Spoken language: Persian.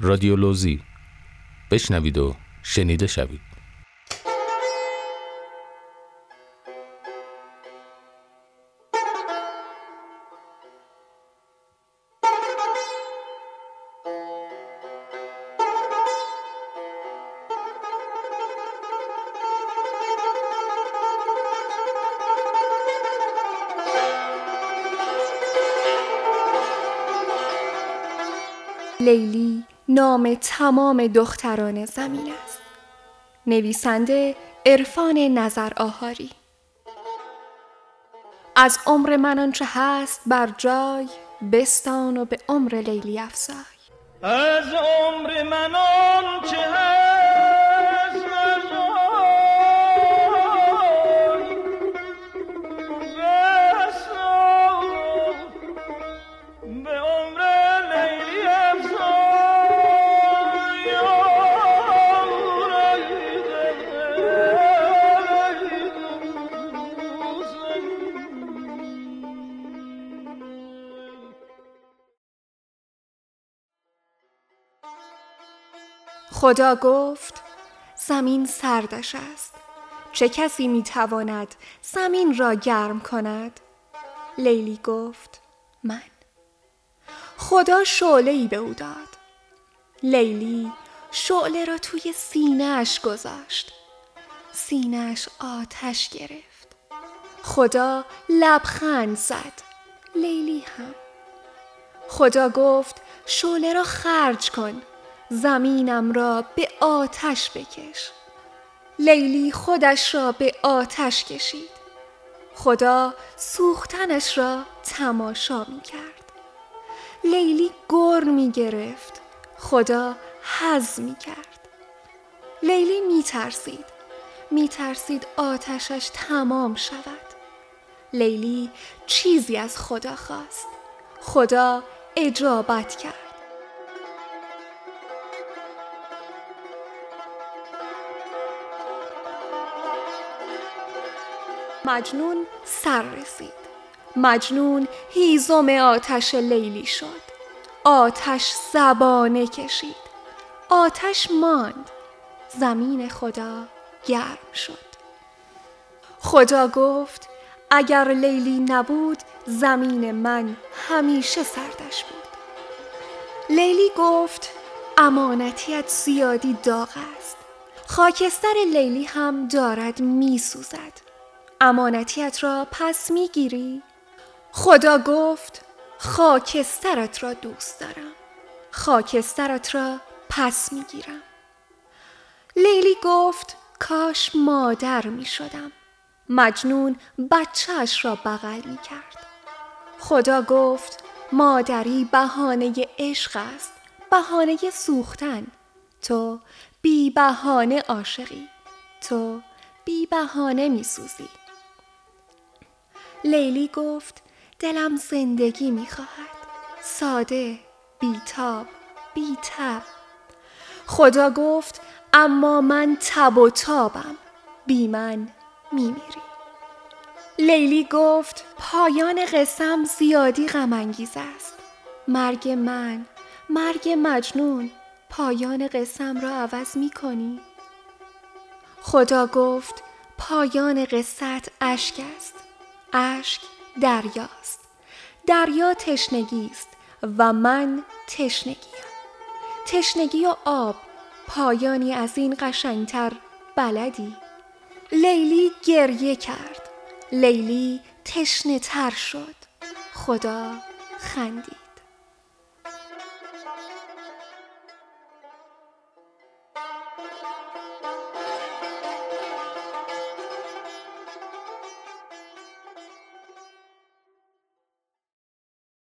رادیولوژی بشنوید و شنیده شوید. لیلی نام تمام دختران زمین است. نویسنده عرفان نظر آهاری. از عمر من آنچه هست بر جای بستان و به عمر لیلی افزای. از عمر من آنچه هست خدا گفت زمین سردش است. چه کسی می‌تواند زمین را گرم کند؟ لیلی گفت من. خدا شعله ای به او داد. لیلی شعله را توی سینهش گذاشت. سینهش آتش گرفت. خدا لبخند زد. لیلی هم. خدا گفت شعله را خرج کن. زمینم را به آتش بکش. لیلی خودش را به آتش کشید. خدا سوختنش را تماشا می کرد لیلی گر می گرفت خدا حز می کرد لیلی می ترسید می ترسید آتشش تمام شود. لیلی چیزی از خدا خواست. خدا اجابت کرد. مجنون سر رسید. مجنون هیزم آتش لیلی شد. آتش زبانه کشید. آتش ماند. زمین خدا گرم شد. خدا گفت اگر لیلی نبود زمین من همیشه سردش بود. لیلی گفت امانتیت زیادی داغ است. خاکستر لیلی هم دارد میسوزد. امانتیت را پس می‌گیری؟ خدا گفت خاکسترت را دوست دارم. خاکسترت را پس می‌گیرم. لیلی گفت کاش مادر می شدم مجنون بچهش را بغل می کرد خدا گفت مادری بهانه عشق است بهانه سوختن. تو بی بهانه عاشقی. تو بی بهانه می سوزی لیلی گفت دلم زندگی می خواهد ساده بیتاب بیتب. خدا گفت اما من تب و تابم. بی من میمیری. لیلی گفت پایان قسم زیادی غم است. مرگ من مرگ مجنون پایان قسم را عوض می کنی؟ خدا گفت پایان قصت اشک است. اشک دریاست. دریا تشنگی است و من تشنگیم. تشنگی و آب پایانی از این قشنگتر بلدی. لیلی گریه کرد. لیلی تشنه تر شد. خدا خندید.